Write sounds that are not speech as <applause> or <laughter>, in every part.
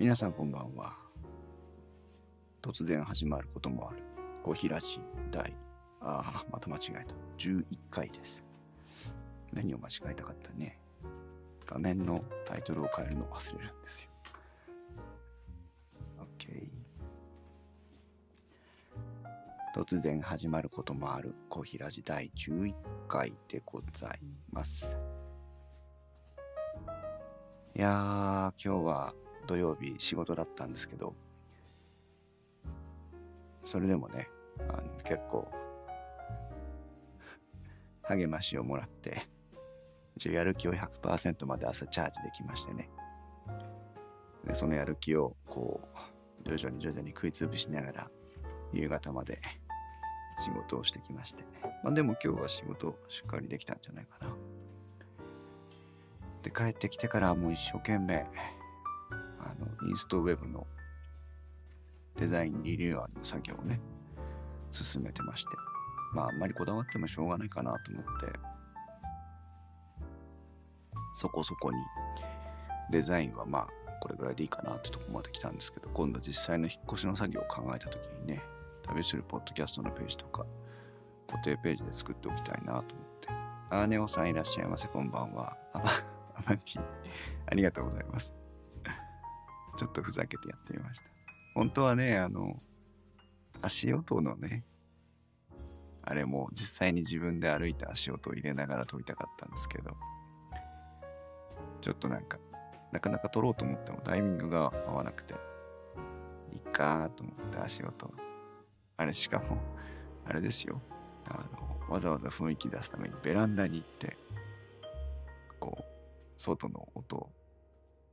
皆さんこんばんは。突然始まることもある。小平寺第、ああ、また間違えた。11回です。何を間違えたかったね。画面のタイトルを変えるの忘れるんですよ。OK。突然始まることもある小平寺第11回でございます。いやー、今日は土曜日仕事だったんですけど、それでもね、あの結構、励ましをもらって、一応やる気を100%まで朝チャージできましてね。で、そのやる気をこう、徐々に徐々に食いつぶしながら、夕方まで仕事をしてきまして。まあでも今日は仕事しっかりできたんじゃないかな。で、帰ってきてからもう一生懸命、あの、インストウェブのデザインリニューアルの作業をね、進めてまして。まあ、あんまりこだわってもしょうがないかなと思って、そこそこにデザインはまあ、これぐらいでいいかなってとこまで来たんですけど、今度実際の引っ越しの作業を考えた時にね、旅するポッドキャストのページとか、固定ページで作っておきたいなと思って。あーネオさんいらっしゃいませ、こんばんは。アマアマンティ、ありがとうございます。ちょっとふざけてやってみました。本当はね、あの、足音のね、あれも実際に自分で歩いた足音を入れながら撮りたかったんですけど、ちょっとなんか、なかなか撮ろうと思ってもタイミングが合わなくて、いいかと思って足音。あれしかも、あれですよ。あの、わざわざ雰囲気出すためにベランダに行って、こう、外の音を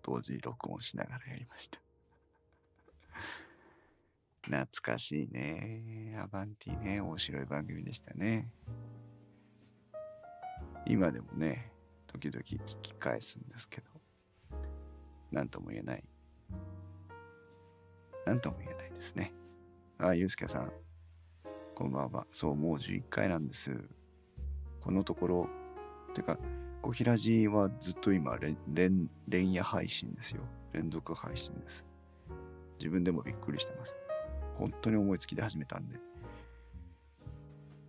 同時録音しながらやりました。懐かしいね。アバンティね。面白い番組でしたね。今でもね、時々聞き返すんですけど、なんとも言えない。なんとも言えないですね。あ、ゆうすけさん。こんばんは。そう、もう11回なんです。このところ、てか、小平寺はずっと今連、連、連夜配信ですよ。連続配信です。自分でもびっくりしてます。本当に思いつきで始めたんで。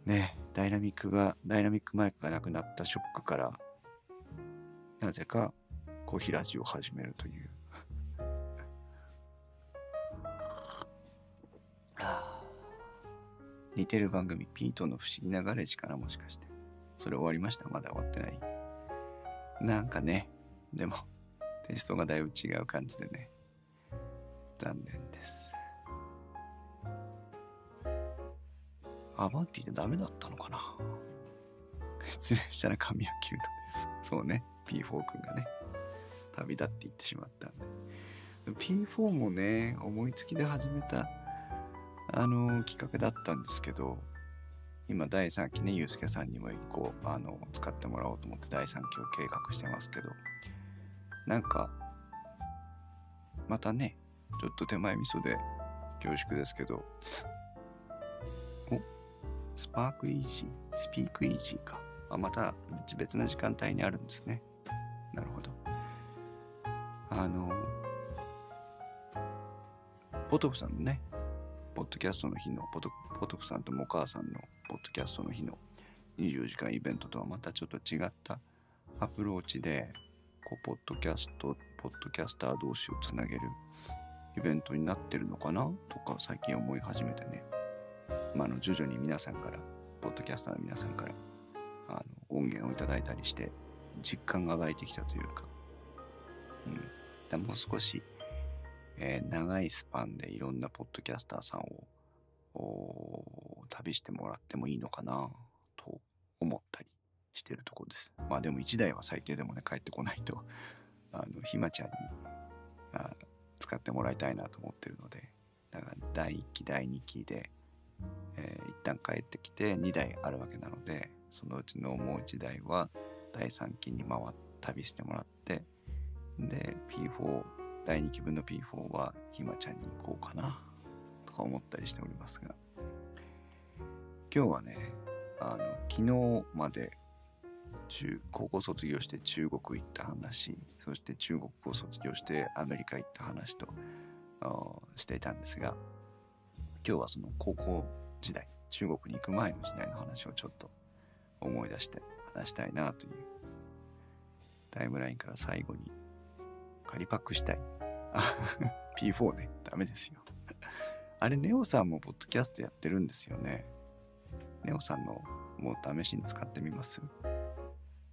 ねダイナミックが、ダイナミックマイクがなくなったショックから、なぜか小平寺を始めるという。<laughs> 似てる番組、ピートの不思議なガレージかな、もしかして。それ終わりました？まだ終わってない？なんかね、でも、テストがだいぶ違う感じでね、残念です。アバンティでダメだったのかな？失礼したら神谷キュートです。そうね、P4 君がね、旅立っていってしまったんで。P4 もね、思いつきで始めた、あの企画だったんですけど、今第3期ね、ゆうすけさんにも一個、あの、使ってもらおうと思って第3期を計画してますけど、なんか、またね、ちょっと手前味噌で恐縮ですけど、おスパークイージー、スピークイージーか。あ、また別な時間帯にあるんですね。なるほど。あの、ポトフさんのね、ポッドキャストの日のポト、ポトフさんともお母さんのポッドキャストの日の24時間イベントとはまたちょっと違ったアプローチで、こう、ポッドキャスト、ポッドキャスター同士をつなげるイベントになってるのかな？とか最近思い始めてね。まあ、あの徐々に皆さんから、ポッドキャスターの皆さんからあの音源をいただいたりして、実感が湧いてきたというか、うん、だもう少し、えー長いスパンでいろんなポッドキャスターさんを旅してもらってもいいのかなと思ったりしてるところです。まあでも1台は最低でもね帰ってこないとあのひまちゃんにあ使ってもらいたいなと思ってるのでだから第1期第2期で、えー一旦帰ってきて2台あるわけなのでそのうちのもう1台は第3期に回って旅してもらってで P4 第2期分の P4 はひまちゃんに行こうかなとか思ったりしておりますが。今日はねあの昨日まで中高校卒業して中国行った話そして中国を卒業してアメリカ行った話としていたんですが今日はその高校時代中国に行く前の時代の話をちょっと思い出して話したいなというタイムラインから最後に仮パックしたい P4 ね。ダメですよ。あれネオさんもポッドキャストやってるんですよね。ネオさんのもう試しに使ってみます？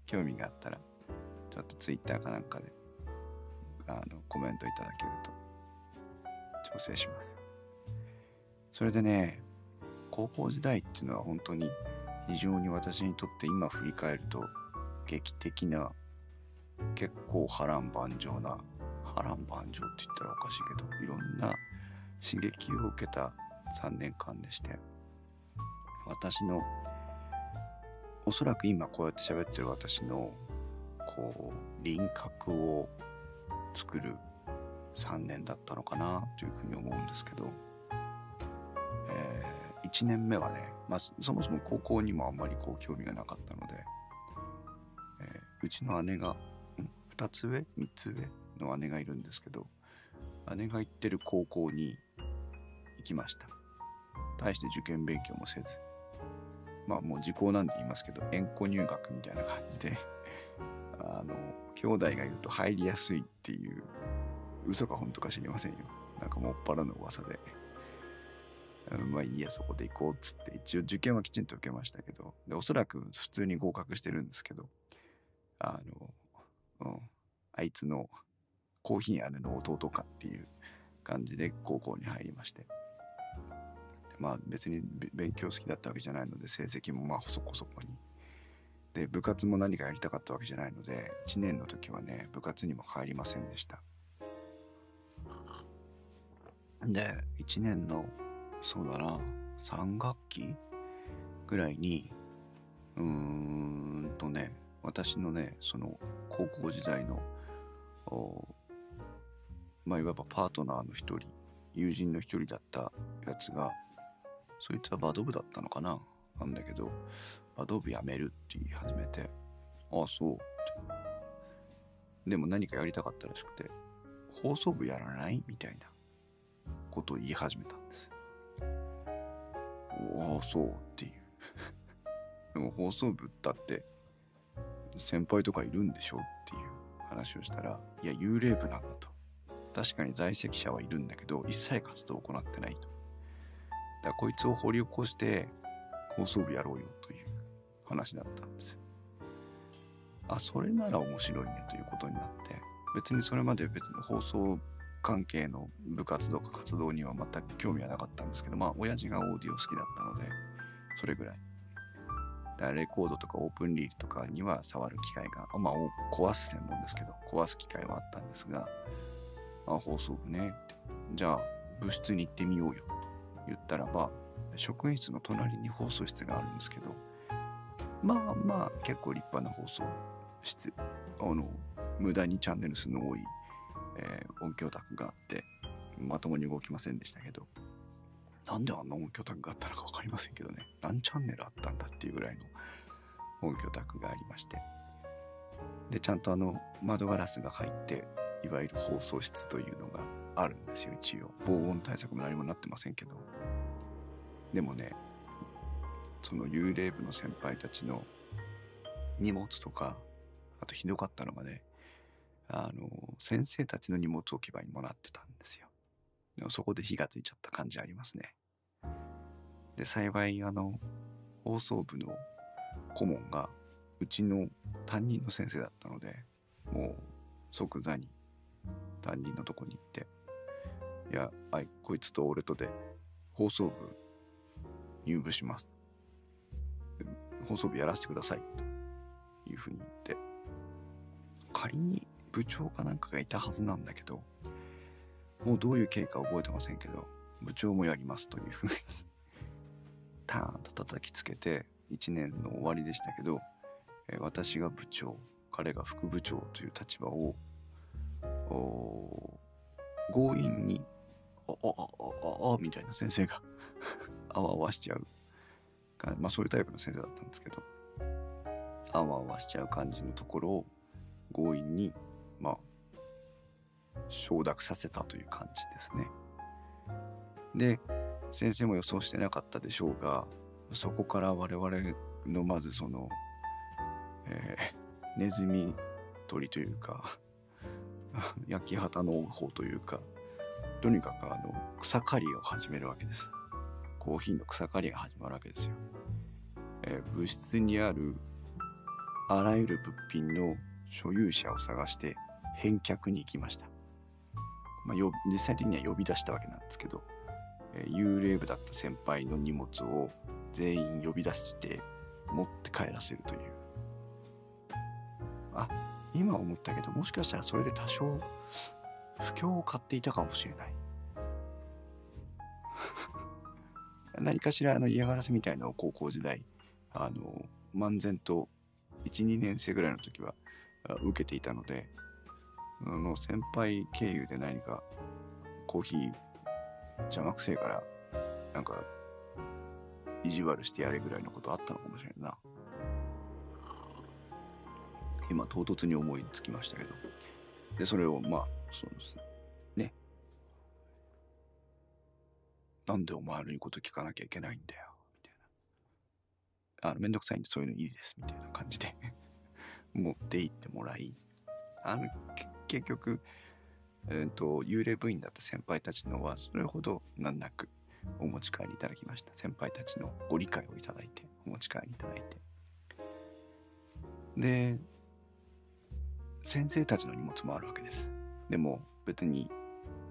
興味があったらちょっと Twitter かなんかであのコメントいただけると調整します。それでね高校時代っていうのは本当に非常に私にとって今振り返ると劇的な結構波乱万丈な波乱万丈って言ったらおかしいけどいろんな刺激を受けた3年間でして。私のおそらく今こうやって喋ってる私のこう輪郭を作る3年だったのかなというふうに思うんですけど、えー、1年目はね、まあ、そもそも高校にもあんまりこう興味がなかったので、えー、うちの姉が2つ上？3つ上？の姉がいるんですけど姉が行ってる高校に行きました大して受験勉強もせずまあもう時効なんで言いますけど、縁故入学みたいな感じで、あの、兄弟がいると入りやすいっていう、嘘か本当か知りませんよ。なんかもっぱらの噂で。まあいいや、そこで行こうっつって、一応受験はきちんと受けましたけど、でおそらく普通に合格してるんですけど、あの、うん、あいつのコーヒー姉の弟かっていう感じで高校に入りまして。まあ別に勉強好きだったわけじゃないので成績もまあそこそこに。で部活も何かやりたかったわけじゃないので1年の時はね部活にも入りませんでした。で1年のそうだな3学期ぐらいにうーんとね私のねその高校時代のまあいわばパートナーの一人友人の一人だったやつがそいつはバド部だったのかな？なんだけど、バド部やめるって言い始めて、ああ、そうって。でも何かやりたかったらしくて、放送部やらない？みたいなことを言い始めたんです。ああ、そうっていう。<laughs> でも放送部だって先輩とかいるんでしょ？っていう話をしたら、いや、幽霊部なんだと。確かに在籍者はいるんだけど、一切活動を行ってないと。だからこいつを掘り起こして放送部やろうよという話だったんですよ。あ、それなら面白いねということになって、別にそれまで別に放送関係の部活動か活動には全く興味はなかったんですけど、まあ親父がオーディオ好きだったので、それぐらい。だレコードとかオープンリールとかには触る機会が、まあ壊す専門ですけど、壊す機会はあったんですが、あ、放送部ね。じゃあ部室に行ってみようよ。と言ったらば職員室の隣に放送室があるんですけど。まあまあ結構立派な放送室。あの無駄にチャンネル数の多い、えー、音響卓があってまともに動きませんでしたけど。なんであんな音響卓があったのか分かりませんけどね。何チャンネルあったんだっていうぐらいの音響卓がありまして。でちゃんとあの窓ガラスが入っていわゆる放送室というのがあるんですよ一応。防音対策も何もなってませんけど。でもねその幽霊部の先輩たちの荷物とかあとひどかったのがねあの先生たちの荷物置き場にもなってたんですよ。でもそこで火がついちゃった感じありますね。で幸いあの放送部の顧問がうちの担任の先生だったのでもう即座に担任のとこに行っていや、はい、こいつと俺とで放送部入部します。放送部やらせてください。というふうに言って、仮に部長かなんかがいたはずなんだけど、もうどういう経過覚えてませんけど、部長もやりますというふうにターンと叩きつけて1年の終わりでしたけど、私が部長、彼が副部長という立場を強引にあ、あ、あ、あ、あ、みたいな先生が <laughs> あわあわしちゃう。まあそういうタイプの先生だったんですけど、あわあわしちゃう感じのところを強引にまあ承諾させたという感じですね。で先生も予想してなかったでしょうがそこから我々のまずその、えー、ネズミ取りというか <laughs> 焼き畑の方というかとにかくあの草刈りを始めるわけです。コーヒーの草刈りが始まるわけですよ、えー、物質にあるあらゆる物品の所有者を探して返却に行きました、まあ、実際的には呼び出したわけなんですけど、えー、幽霊部だった先輩の荷物を全員呼び出して持って帰らせるという。あ今思ったけどもしかしたらそれで多少不況を買っていたかもしれない。<laughs> 何かしらの嫌がらせみたいな高校時代あの漫然と12年生ぐらいの時は受けていたのであの先輩経由で何かコーヒー邪魔くせえからなんか意地悪してやれぐらいのことあったのかもしれんな。今唐突に思いつきましたけど。でそれをまあそうですね。なんでお前の言うこと聞かなきゃいけないんだよみたいな。あのめんどくさいんでそういうのいいですみたいな感じで <laughs> 持って行ってもらい。あの結局、えーと、幽霊部員だった先輩たちのはそれほど難なくお持ち帰りいただきました。先輩たちのご理解をいただいてお持ち帰りいただいて。で先生たちの荷物もあるわけです。でも別に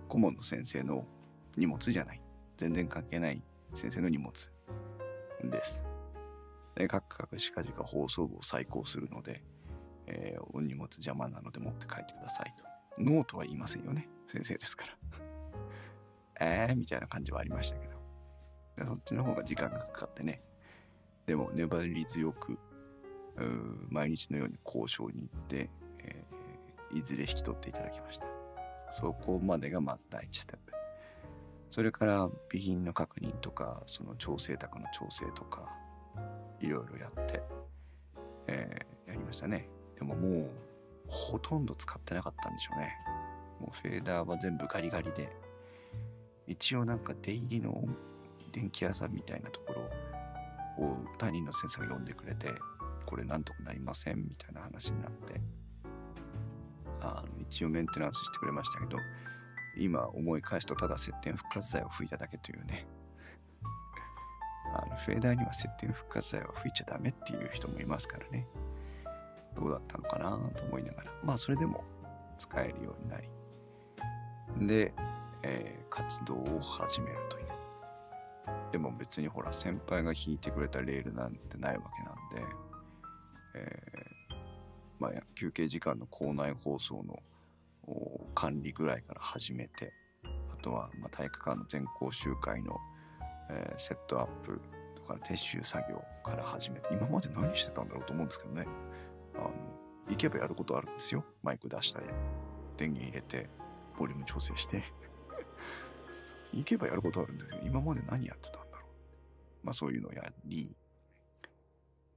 顧問の先生の荷物じゃない。全然関係ない先生の荷物です。でカクカクしかじか放送部を再考するので、えー、お荷物邪魔なので持って帰ってくださいと。ノーとは言いませんよね。先生ですから。<laughs> えーみたいな感じはありましたけど。そっちの方が時間がかかってね。でも粘り強く毎日のように交渉に行って、いずれ引き取っていただきました。そこまでがまず第一ステップ。それから備品の確認とかその調整卓の調整とかいろいろやって、えー、やりましたね。でももうほとんど使ってなかったんでしょうね。もうフェーダーは全部ガリガリで。一応なんか出入りの電気屋さんみたいなところを担任の先生が呼んでくれてこれなんとかなりませんみたいな話になって。あの一応メンテナンスしてくれましたけど今思い返すとただ接点復活剤を吹いただけというね。あのフェーダーには接点復活剤は吹いちゃダメっていう人もいますからね。どうだったのかなと思いながら。まあそれでも使えるようになり。で、えー、活動を始めるという。でも別にほら先輩が引いてくれたレールなんてないわけなんで、え、休憩時間の校内放送の管理ぐらいから始めてあとはま体育館の全校集会の、えー、セットアップとか撤収作業から始めて今まで何してたんだろうと思うんですけどね。あの行けばやることあるんですよ。マイク出したり電源入れてボリューム調整して。<laughs> 行けばやることあるんですけど今まで何やってたんだろう。まあそういうのをやり。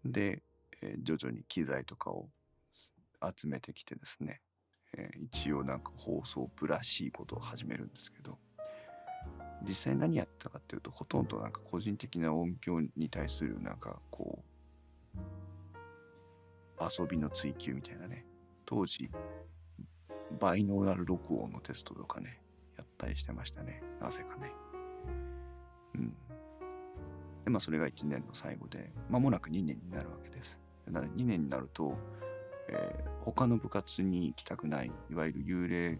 で、えー、徐々に機材とかを集めてきてですね、えー、一応なんか放送部らしいことを始めるんですけど実際何やったかっていうとほとんどなんか個人的な音響に対するなんかこう遊びの追求みたいなね当時バイノーラル録音のテストとかねやったりしてましたねなぜかね。うん。でまあそれが1年の最後で間もなく2年になるわけです。だ2年になると、えー、他の部活に行きたくないいわゆる幽霊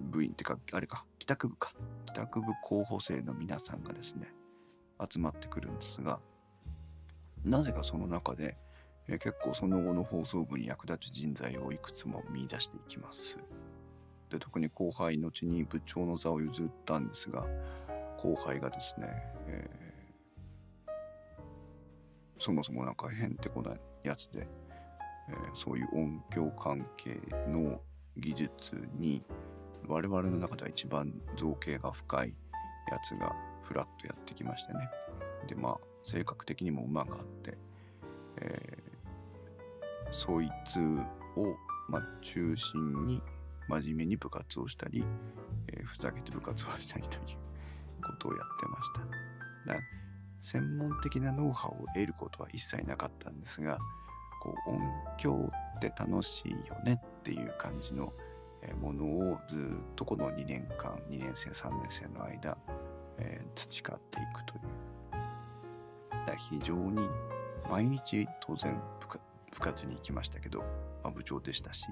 部員ってかあれか帰宅部か帰宅部候補生の皆さんがですね集まってくるんですがなぜかその中でえ結構その後の放送部に役立つ人材をいくつも見出していきます。で特に後輩後に部長の座を譲ったんですが後輩がですね、えー、そもそもなんかへんてこないやつで、えー、そういう音響関係の技術に我々の中では一番造形が深いやつがフラッとやってきましてねでまあ性格的にも馬があって、えそいつを、まあ、中心に真面目に部活をしたり、えー、ふざけて部活をしたりということをやってました。専門的なノウハウを得ることは一切なかったんですがこう音響って楽しいよねっていう感じのものをずっとこの2年間2年生3年生の間、えー、培っていくという。だ非常に毎日当然部活に行きましたけど、まあ、部長でしたし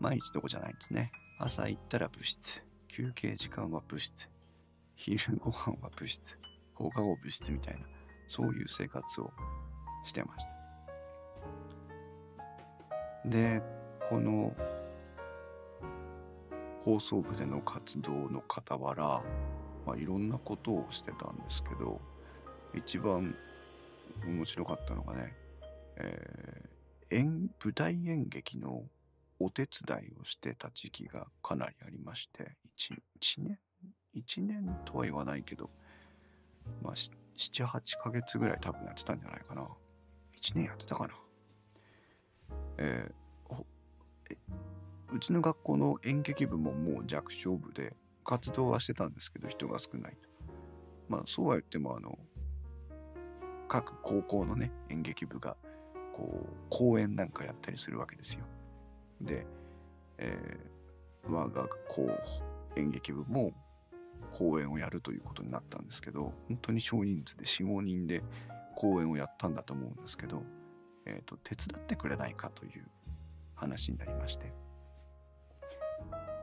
毎日どこじゃないんですね。朝行ったら部室。休憩時間は部室。昼ご飯は部室。放課後部室みたいなそういう生活をしてました。でこの放送部での活動の傍ら、まあ、いろんなことをしてたんですけど一番面白かったのがね、えー、演舞台演劇のお手伝いをしてた時期がかなりありまして 1, 1年1年とは言わないけどまあ78ヶ月ぐらい多分やってたんじゃないかな。1年やってたかな。えー、うちの学校の演劇部ももう弱小部で活動はしてたんですけど人が少ないと。まあそうは言ってもあの各高校のね演劇部がこう公演なんかやったりするわけですよ。で、えー、我が校演劇部も公演をやるということになったんですけど本当に少人数で45人で公演をやったんだと思うんですけど、えーと手伝ってくれないかという話になりまして。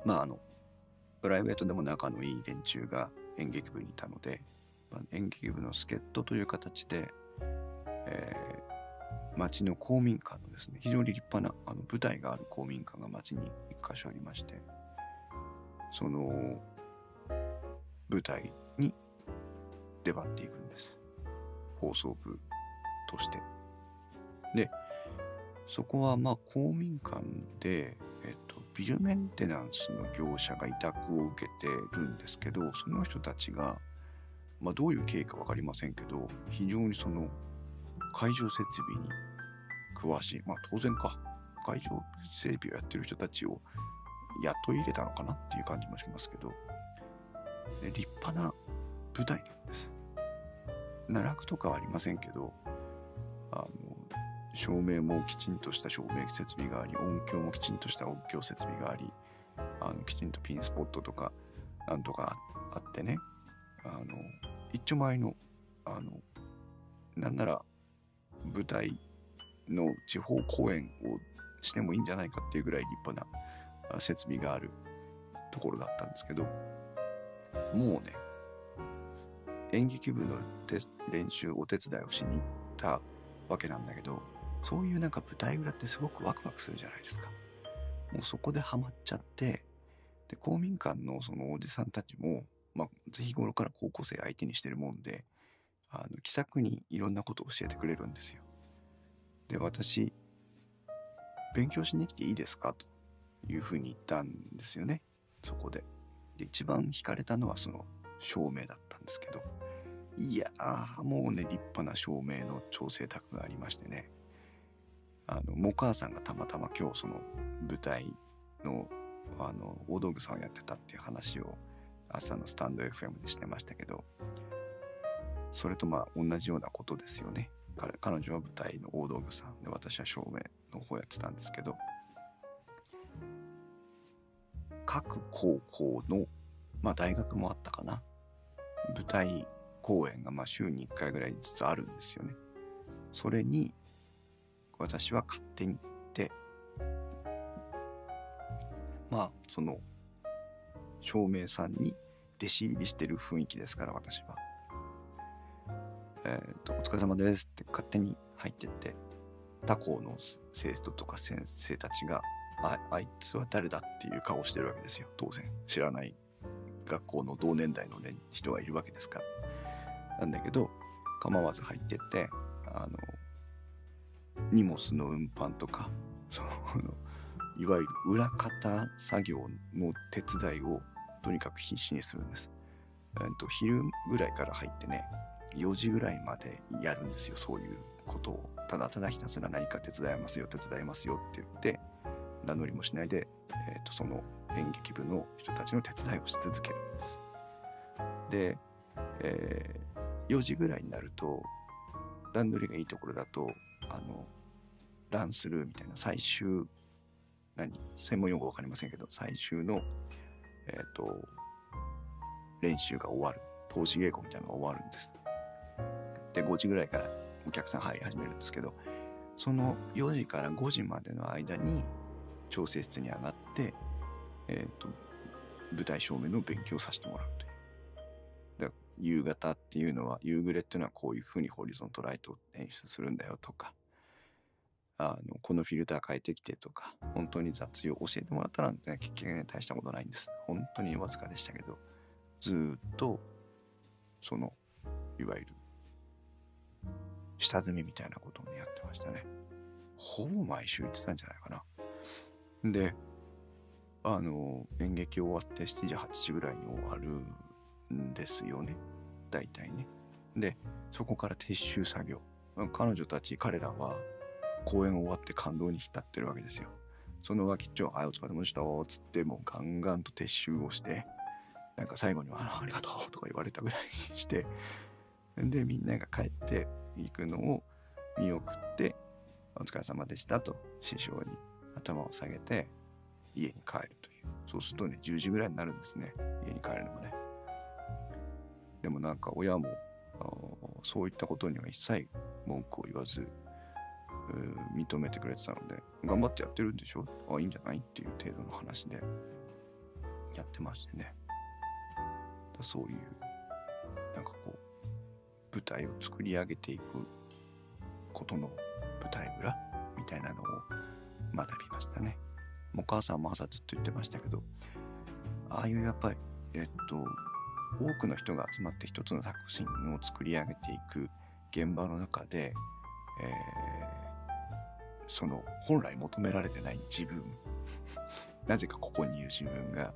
まああのプライベートでも仲のいい連中が演劇部にいたので、まあ、演劇部の助っ人という形で、えー、町の公民館のですね非常に立派なあの舞台がある公民館が町に1箇所ありましてその舞台に出張っていくんです放送部としてでそこはまあ公民館でえっと、ビルメンテナンスの業者が委託を受けてるんですけどその人たちが、まあ、どういう経緯か分かりませんけど非常にその会場設備に詳しいまあ当然か会場整備をやってる人たちを雇い入れたのかなっていう感じもしますけどで立派な舞台なんです。奈落とかはありませんけどあの照明もきちんとした照明設備があり音響もきちんとした音響設備がありあのきちんとピンスポットとかなんとかあってね。あの一丁前のあのなんなら舞台の地方公演をしてもいいんじゃないかっていうぐらい立派な設備があるところだったんですけどもうね演劇部の練習お手伝いをしに行ったわけなんだけどそういうなんか舞台裏ってすごくワクワクするじゃないですか。もうそこでハマっちゃって、で、公民館のそのおじさんたちも、まあ、日頃から高校生相手にしてるもんで、あの、気さくにいろんなことを教えてくれるんですよ。で、私、勉強しに来ていいですかというふうに言ったんですよね。そこで。で、一番惹かれたのはその照明だったんですけど、いやー、もうね、立派な照明の調整卓がありましてね。あのも母さんがたまたま今日その舞台のあの大道具さんをやってたっていう話を朝のスタンド FM でしてましたけどそれとまあ同じようなことですよね。彼彼女は舞台の大道具さんで私は照明の方やってたんですけど各高校のまあ大学もあったかな。舞台公演がまあ週に1回ぐらいずつあるんですよね。それに私は勝手に行ってまあその照明さんに弟子入りしてる雰囲気ですから私は。えっ、ー、と「お疲れ様です」って勝手に入ってって他校の生徒とか先生たちがああいつは誰だっていう顔してるわけですよ。当然。知らない学校の同年代の、ね、人がいるわけですから。なんだけど構わず入ってってあの荷物の運搬とかそのいわゆる裏方作業の手伝いをとにかく必死にするんです。えー、と昼ぐらいから入ってね4時ぐらいまでやるんですよそういうことを。ただただひたすら何か手伝いますよ手伝いますよって言って名乗りもしないで、えーと、その演劇部の人たちの手伝いをし続けるんです。で、えー、4時ぐらいになると段取りがいいところだとあのランスルーみたいな最終何？専門用語分かりませんけど最終のえっ、ー、と練習が終わる投資稽古みたいなのが終わるんです。で5時ぐらいからお客さん入り始めるんですけどその4時から5時までの間に調整室に上がって、えーと、舞台照明の勉強させてもらうという。夕方っていうのは夕暮れっていうのはこういうふうにホリゾントライトを演出するんだよとかあのこのフィルター変えてきてとか本当に雑用教えてもらったら、ね、結局ね大したことないんです。本当にわずかでしたけどずっとそのいわゆる下積みみたいなことをねやってましたね。ほぼ毎週行ってたんじゃないかな。であの演劇終わって7時8時ぐらいに終わるんですよね。大体ね。でそこから撤収作業。彼女たち彼らは公演終わって感動に浸ってるわけですよ。その脇っちょ「はいお疲れ様でした」つってもうガンガンと撤収をしてなんか最後には「ありがとう」とか言われたぐらいにしてでみんなが帰っていくのを見送って「お疲れ様でした」と師匠に頭を下げて家に帰るという。そうするとね10時ぐらいになるんですね。家に帰るのもね。でもなんか親もそういったことには一切文句を言わず認めてくれてたので頑張ってやってるんでしょ？あいいんじゃない？っていう程度の話でやってましてね。そういうなんかこう舞台を作り上げていくことの舞台裏？みたいなのを学びましたね。お母さんも朝ずっと言ってましたけどああいうやっぱりえっと多くの人が集まって一つの作品を作り上げていく現場の中で、えー、その本来求められてない自分 <laughs> なぜかここにいる自分が、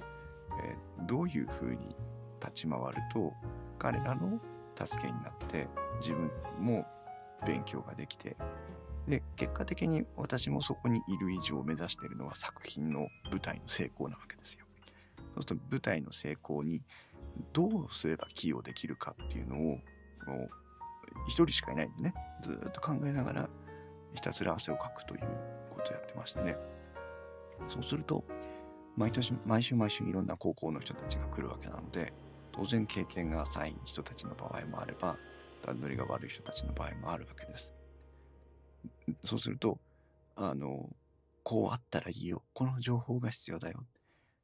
えー、どういうふうに立ち回ると彼らの助けになって自分も勉強ができてで結果的に私もそこにいる以上目指しているのは作品の舞台の成功なわけですよ。そうすると舞台の成功にどうすれば寄与できるかっていうのをもう一人しかいないんでねずっと考えながらひたすら汗をかくということをやってましたね。そうすると毎年毎週毎週いろんな高校の人たちが来るわけなので当然経験が浅い人たちの場合もあれば段取りが悪い人たちの場合もあるわけです。そうするとあのこうあったらいいよこの情報が必要だよ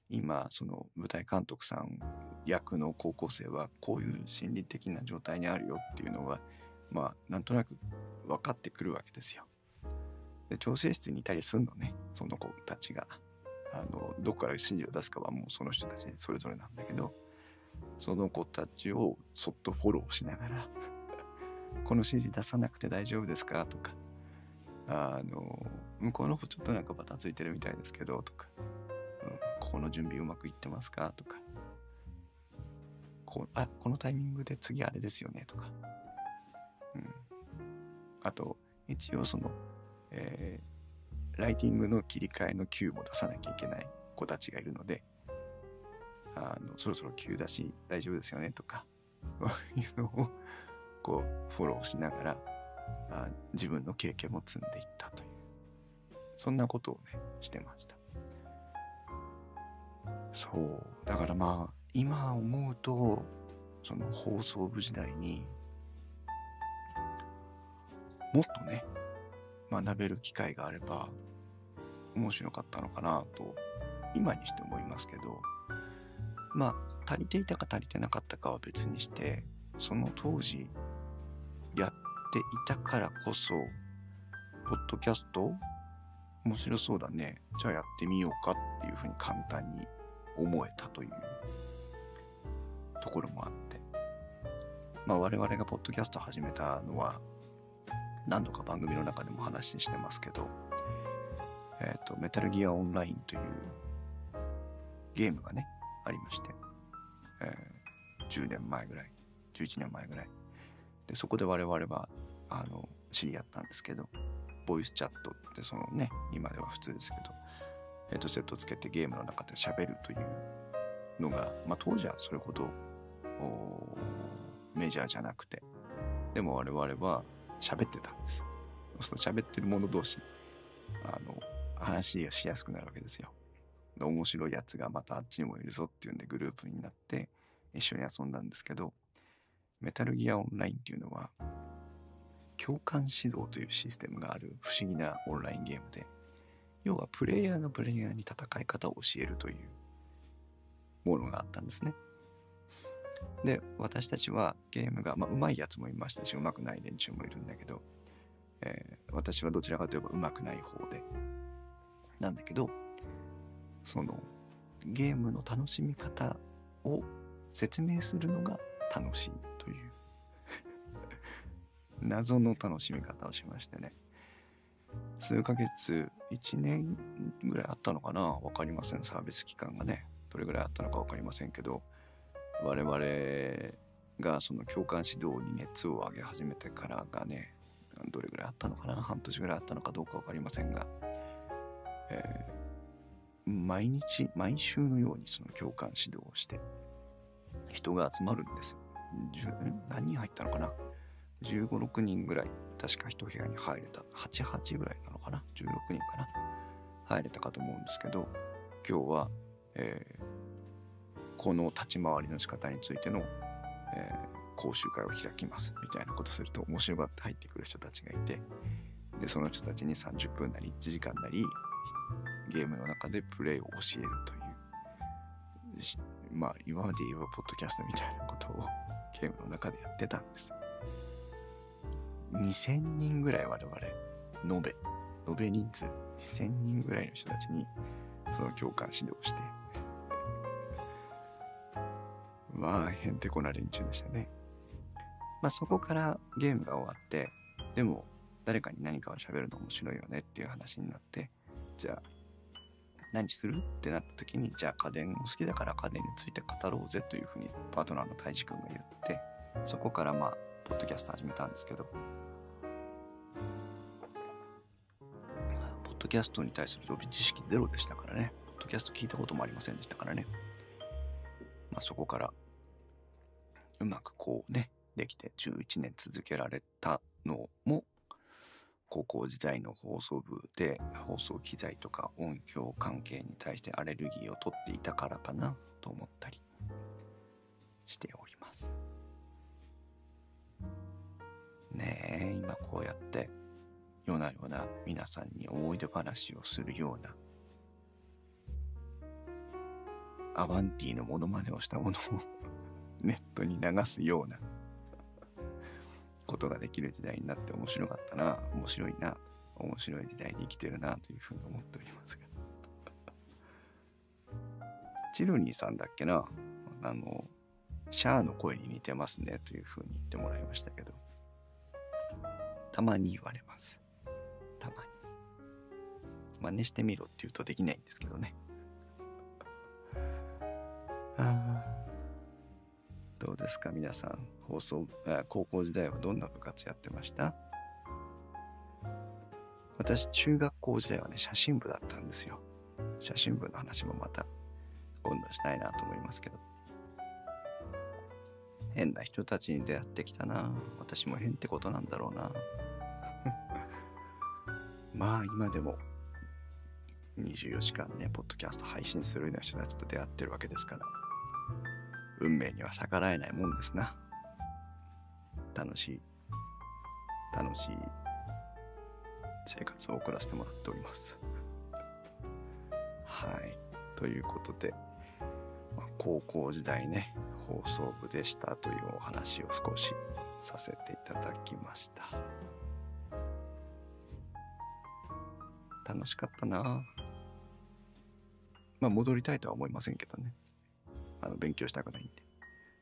今その舞台監督さん役の高校生はこういう心理的な状態にあるよっていうのはまあなんとなく分かってくるわけですよ。で調整室にいたりすんのねその子たちが。あのどこから指示を出すかはもうその人たちそれぞれなんだけどその子たちをそっとフォローしながら <laughs> この指示出さなくて大丈夫ですか？とかあの向こうの子ちょっとなんかバタついてるみたいですけどとか、うん、ここの準備うまくいってますか？とかこあこのタイミングで次あれですよね？とか、うん、あと一応その、えー、ライティングの切り替えの Q も出さなきゃいけない子たちがいるのであのそろそろ急だし大丈夫ですよねとか <laughs> いうのをこうフォローしながらあ自分の経験も積んでいったというそんなことをねしてました。そう。だからまあ今思うとその放送部時代にもっとね学べる機会があれば面白かったのかなと今にして思いますけど。まあ足りていたか足りてなかったかは別にしてその当時やっていたからこそポッドキャスト面白そうだね。じゃあやってみようかっていうふうに簡単に思えたというところもあって。まあ我々がポッドキャスト始めたのは何度か番組の中でも話してますけどえっ、ー、とメタルギアオンラインというゲームがねありまして、えー、10年前ぐらい11年前ぐらい。でそこで我々はあの知り合ったんですけどボイスチャットってそのね今では普通ですけどヘッドセットつけてゲームの中で喋るというのが、まあ、当時はそれほどメジャーじゃなくて。でも我々は喋ってたんですそうすると喋ってる者同士あの話がしやすくなるわけですよ面白いやつがまたあっちにもいるぞっていうんでグループになって一緒に遊んだんですけどメタルギアオンラインっていうのは共感指導というシステムがある不思議なオンラインゲームで要はプレイヤーがプレイヤーに戦い方を教えるというものがあったんですね。で私たちはゲームが、まあ、上手いやつもいましたし上手くない連中もいるんだけど、えー、私はどちらかといえば上手くない方でなんだけどそのゲームの楽しみ方を説明するのが楽しいという <laughs> 謎の楽しみ方をしましてね。数ヶ月1年ぐらいあったのかな？分かりません。サービス期間がねどれぐらいあったのか分かりませんけど我々がその共感指導に熱を上げ始めてからがねどれぐらいあったのかな半年ぐらいあったのかどうか分かりませんが、えー、毎日毎週のようにその共感指導をして人が集まるんです。何人入ったのかな？15、6人ぐらい確か一部屋に入れた。8、8ぐらいなのかな？16人かな？入れたかと思うんですけど今日は、えー、この立ち回りの仕方についての、えー、講習会を開きますみたいなことすると面白がって入ってくる人たちがいてでその人たちに30分なり1時間なりゲームの中でプレイを教えるというまあ今まで言えばポッドキャストみたいなことをゲームの中でやってたんです。2000人ぐらい我々延べ延べ人数2000人ぐらいの人たちにその共感指導してまあへんてこな連中でしたね。まあそこからゲームが終わって、でも誰かに何かを喋るの面白いよねっていう話になって、じゃあ何する？ってなった時に、じゃあ家電好きだから家電について語ろうぜというふうにパートナーの太一くんが言って、そこからまあ、ポッドキャスト始めたんですけど、ポッドキャストに対する予備知識ゼロでしたからね、ポッドキャスト聞いたこともありませんでしたからね。まあそこからうまくこうね、できて11年続けられたのも、高校時代の放送部で放送機材とか音響関係に対してアレルギーを取っていたからかなと思ったりしております。ねえ、今こうやって夜な夜な皆さんに思い出話をするようなアバンティのモノマネをしたものをネットに流すようなことができる時代になって面白かったな面白いな面白い時代に生きてるなというふうに思っておりますが。チルニーさんだっけなあのシャアの声に似てますねというふうに言ってもらいましたけどたまに言われます。たまに。真似してみろって言うとできないんですけどね。どうですか？皆さん放送高校時代はどんな部活やってました？私中学校時代はね写真部だったんですよ。写真部の話もまた今度したいなと思いますけど。変な人たちに出会ってきたな。私も変ってことなんだろうな。<laughs> まあ今でも24時間ねポッドキャスト配信するような人たちと出会ってるわけですから。運命には逆らえないもんですな。楽しい、楽しい生活を送らせてもらっております。はい。ということで、まあ、高校時代ね、放送部でしたというお話を少しさせていただきました。楽しかったなまあ戻りたいとは思いませんけどね。あの勉強したくないんで。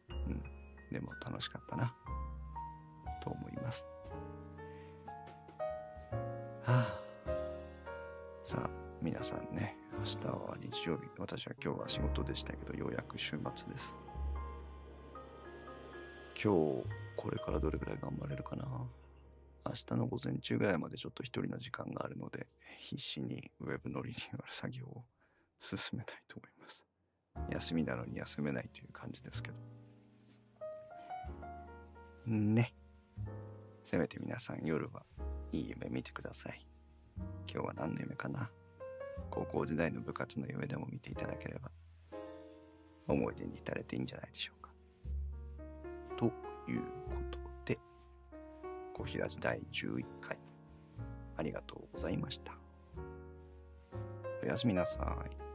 うん。でも楽しかったな。と思います。はあ。さあ、皆さんね、明日は日曜日。私は今日は仕事でしたけど、ようやく週末です。今日、これからどれぐらい頑張れるかな。明日の午前中ぐらいまでちょっと一人の時間があるので、必死にウェブのリニューアル作業を進めたいと思います。休みなのに休めないという感じですけど。ね。せめて皆さん夜はいい夢見てください。今日は何の夢かな高校時代の部活の夢でも見ていただければ思い出に至れていいんじゃないでしょうか。ということで、小平寺第11回ありがとうございました。おやすみなさい。